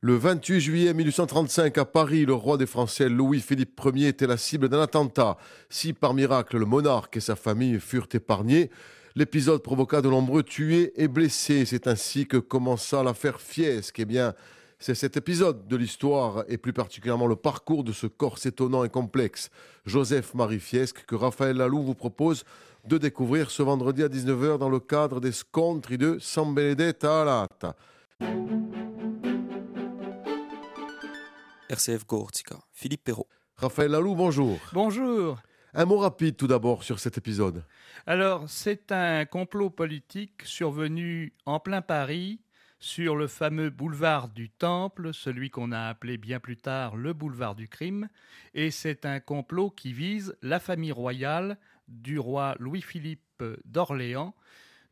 Le 28 juillet 1835, à Paris, le roi des Français Louis-Philippe Ier était la cible d'un attentat. Si par miracle le monarque et sa famille furent épargnés, l'épisode provoqua de nombreux tués et blessés. C'est ainsi que commença l'affaire Fiesque. Eh bien, c'est cet épisode de l'histoire et plus particulièrement le parcours de ce corps étonnant et complexe, Joseph-Marie Fiesque, que Raphaël Lalou vous propose de découvrir ce vendredi à 19h dans le cadre des scontri de San Benedetta Alata. RCF Gortica, Philippe Perrault. Raphaël Lalou, bonjour. Bonjour. Un mot rapide tout d'abord sur cet épisode. Alors, c'est un complot politique survenu en plein Paris sur le fameux boulevard du Temple, celui qu'on a appelé bien plus tard le boulevard du crime, et c'est un complot qui vise la famille royale du roi Louis-Philippe d'Orléans,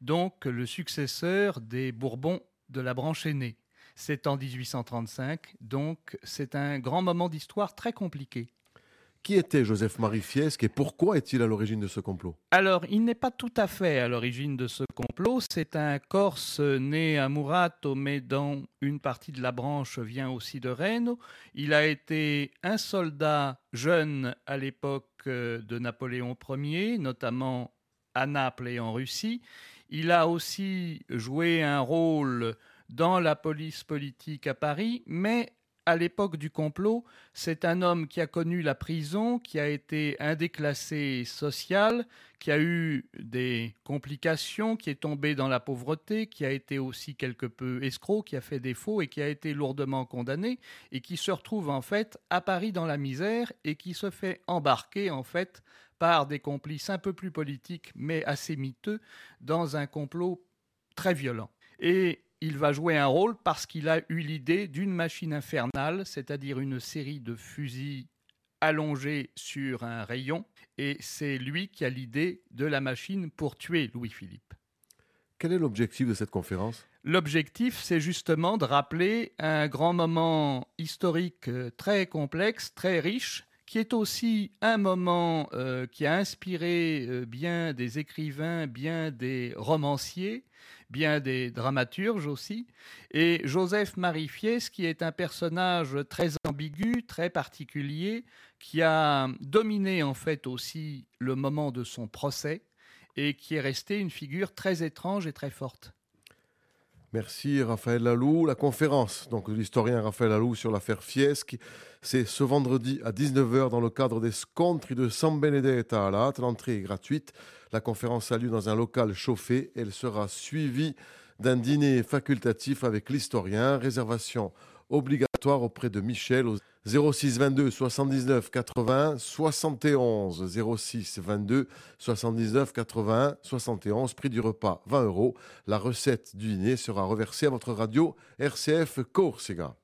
donc le successeur des Bourbons de la branche aînée. C'est en 1835, donc c'est un grand moment d'histoire très compliqué. Qui était Joseph-Marie Fiesque et pourquoi est-il à l'origine de ce complot? Alors, il n'est pas tout à fait à l'origine de ce complot. C'est un Corse né à Murato, mais dont une partie de la branche vient aussi de Rennes. Il a été un soldat jeune à l'époque euh, de Napoléon Ier, notamment à Naples et en Russie. Il a aussi joué un rôle dans la police politique à Paris, mais à l'époque du complot, c'est un homme qui a connu la prison, qui a été un déclassé social, qui a eu des complications, qui est tombé dans la pauvreté, qui a été aussi quelque peu escroc, qui a fait défaut et qui a été lourdement condamné et qui se retrouve en fait à Paris dans la misère et qui se fait embarquer en fait par des complices un peu plus politiques mais assez miteux dans un complot très violent. Et il va jouer un rôle parce qu'il a eu l'idée d'une machine infernale, c'est-à-dire une série de fusils allongés sur un rayon, et c'est lui qui a l'idée de la machine pour tuer Louis-Philippe. Quel est l'objectif de cette conférence? L'objectif, c'est justement de rappeler un grand moment historique euh, très complexe, très riche, qui est aussi un moment euh, qui a inspiré euh, bien des écrivains, bien des romanciers, bien des dramaturges aussi. Et Joseph Marie Fies, qui est un personnage très ambigu, très particulier, qui a dominé en fait aussi le moment de son procès et qui est resté une figure très étrange et très forte. Merci Raphaël Lalou. La conférence donc, de l'historien Raphaël Lalou sur l'affaire Fieschi, c'est ce vendredi à 19h dans le cadre des Scontri de San Benedetta à L'entrée est gratuite. La conférence a lieu dans un local chauffé. Elle sera suivie d'un dîner facultatif avec l'historien. Réservation obligatoire auprès de Michel au 06 22 79 80 71 06 22 79 80 71 prix du repas 20 euros. La recette du dîner sera reversée à votre radio RCF Corsica.